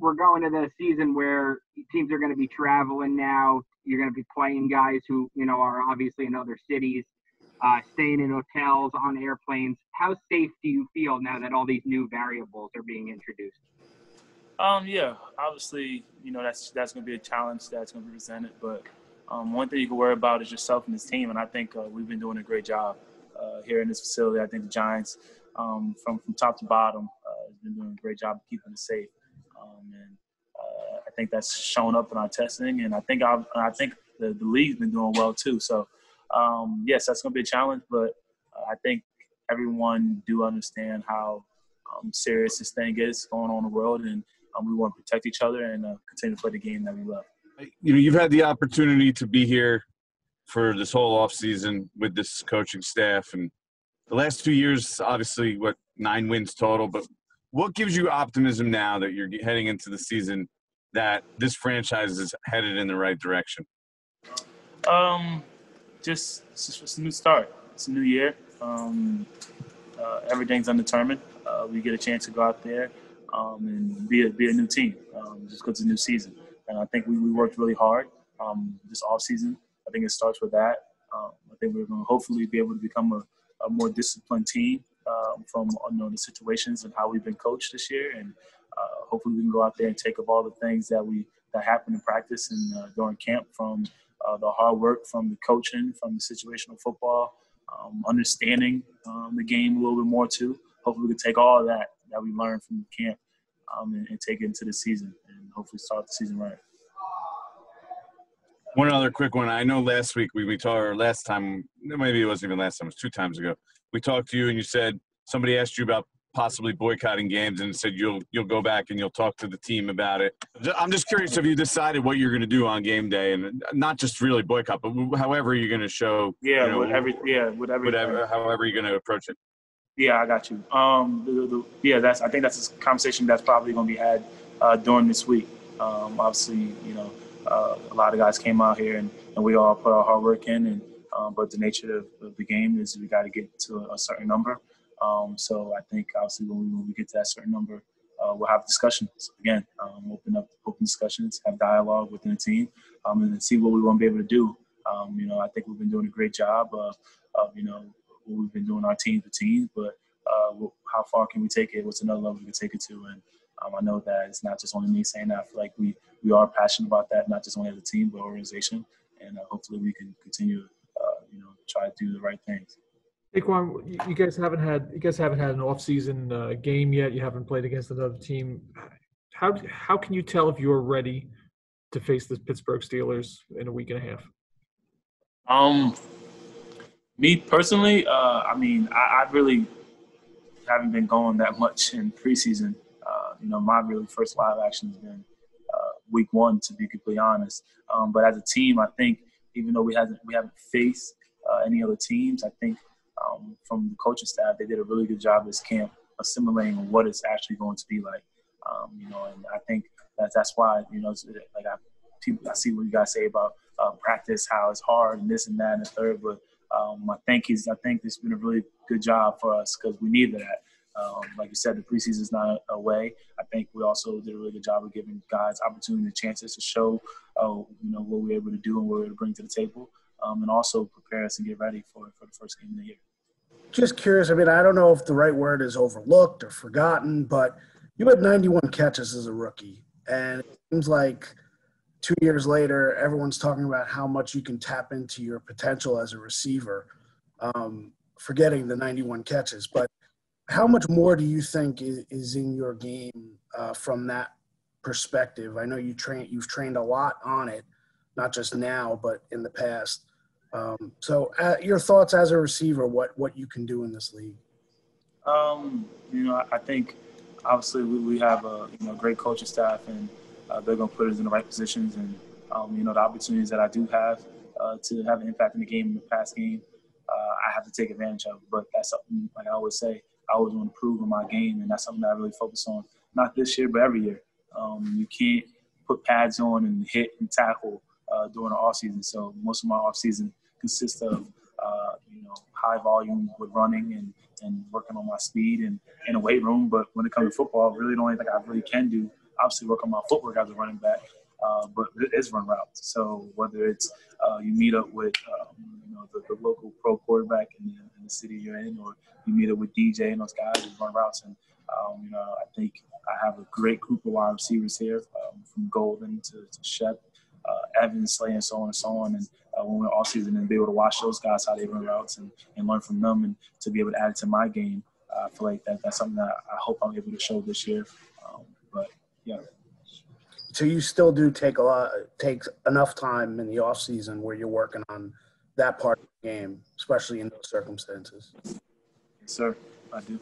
we're going to the season where teams are going to be traveling now. You're going to be playing guys who you know are obviously in other cities, uh, staying in hotels, on airplanes. How safe do you feel now that all these new variables are being introduced? Um, yeah, obviously, you know that's that's going to be a challenge that's going to be presented. But um, one thing you can worry about is yourself and this team, and I think uh, we've been doing a great job uh, here in this facility. I think the Giants, um, from from top to bottom, uh, has been doing a great job of keeping it safe, um, and uh, I think that's shown up in our testing, and I think I've, I think the, the league's been doing well too. So, um, yes, that's going to be a challenge, but uh, I think everyone do understand how um, serious this thing is going on in the world, and um, we want to protect each other and uh, continue to play the game that we love. You know, you've had the opportunity to be here for this whole off season with this coaching staff, and the last two years, obviously, what nine wins total. But what gives you optimism now that you're heading into the season that this franchise is headed in the right direction? Um, just it's just a new start. It's a new year. Um, uh, everything's undetermined. Uh, we get a chance to go out there um, and be a, be a new team um, just because it's a new season. And I think we, we worked really hard um, this off season. I think it starts with that. Um, I think we're going to hopefully be able to become a, a more disciplined team um, from you know, the situations and how we've been coached this year. And uh, hopefully we can go out there and take up all the things that we that happen in practice and uh, during camp from uh, the hard work, from the coaching, from the situational football, um, understanding the game a little bit more too. Hopefully we can take all of that that we learned from camp um, and, and, take it into the season and hopefully start the season right. One other quick one. I know last week we, we talked, or last time, maybe it wasn't even last time, it was two times ago. We talked to you and you said somebody asked you about possibly boycotting games and said you'll you'll go back and you'll talk to the team about it. I'm just curious if you decided what you're going to do on game day and not just really boycott, but however you're going to show. Yeah, you know, whatever. Yeah, whatever. Whatever. However you're going to approach it. Yeah, I got you. Um, the, the, yeah, that's. I think that's a conversation that's probably going to be had uh, during this week. Um, obviously, you know, uh, a lot of guys came out here and, and we all put our hard work in. And um, but the nature of, of, the game is we got to get to a, certain number. Um, so I think obviously when we, when we, get to that certain number, uh, we'll have discussions again. Um, open up open discussions, have dialogue within the team, um, and see what we want to be able to do. Um, you know, I think we've been doing a great job of, of you know what we've been doing our team to team, but uh, how far can we take it? What's another level we can take it to? And um, I know that it's not just only me saying that. I feel like we we are passionate about that, not just only as a team but organization. And uh, hopefully we can continue, you know, try to do the right things. Saquon, you guys haven't had you guys haven't had an off-season uh, game yet. You haven't played against another team. How how can you tell if you're ready to face the Pittsburgh Steelers in a week and a half? Um, me personally, uh, I mean, I, I, really haven't been going that much in preseason. Uh, you know, my really first live action has been uh, week one, to be completely honest. Um, but as a team, I think even though we haven't we haven't faced uh, any other teams, I think um, from the coaching staff they did a really good job this camp assimilating what it's actually going to be like. Um, you know, and I think that that's why you know, like I people I see what you guys say about uh, practice, how it's hard and this and that and the third, but um, I think he's. I think it's been a really good job for us because we needed that. Um, like you said, the preseason is not away. I think we also did a really good job of giving guys opportunity and chances to show, uh, you know, what we are able to do and what we are able to bring to the table, um, and also prepare us and get ready for for the first game of the year. Just curious. I mean, I don't know if the right word is overlooked or forgotten, but you had 91 catches as a rookie, and it seems like two years later, everyone's talking about how much you can tap into your potential as a receiver, um, forgetting the 91 catches. But how much more do you think is, in your game uh, from that perspective? I know you train, you've trained a lot on it, not just now, but in the past. Um, so, uh, your thoughts as a receiver, what what you can do in this league? Um, you know, I think obviously we, we have a you know great coaching staff and uh, they're going to put us in the right positions. And, um, you know, the opportunities that I do have uh, to have an impact in the game, in the past game, uh, I have to take advantage of. But that's something, like I always say, I always want to improve in my game. And that's something that I really focus on, not this year, but every year. Um, you can't put pads on and hit and tackle uh, during the off season. So most of my off season consists of, uh, you know, high volume with running and, and working on my speed and in a weight room. But when it comes to football, really the only thing I really can do obviously work on my footwork as a running back, uh, but it is run routes. So whether it's uh, you meet up with um, you know the, the, local pro quarterback in the, in the, city you're in, or you meet up with DJ and those guys who run routes, and um, you know I think I have a great group of wide receivers here, um, from Golden to, to Shep, uh, Evans, Slay, and so on and so on, and uh, when we're all season and be able to watch those guys how they run routes and, and learn from them, and to be able to add it to my game. I feel like that that's something that I hope I'm able to show this year. Um, but yeah. So you still do take a lot, take enough time in the off season where you're working on that part of the game, especially in those circumstances. Yes, sir. I do.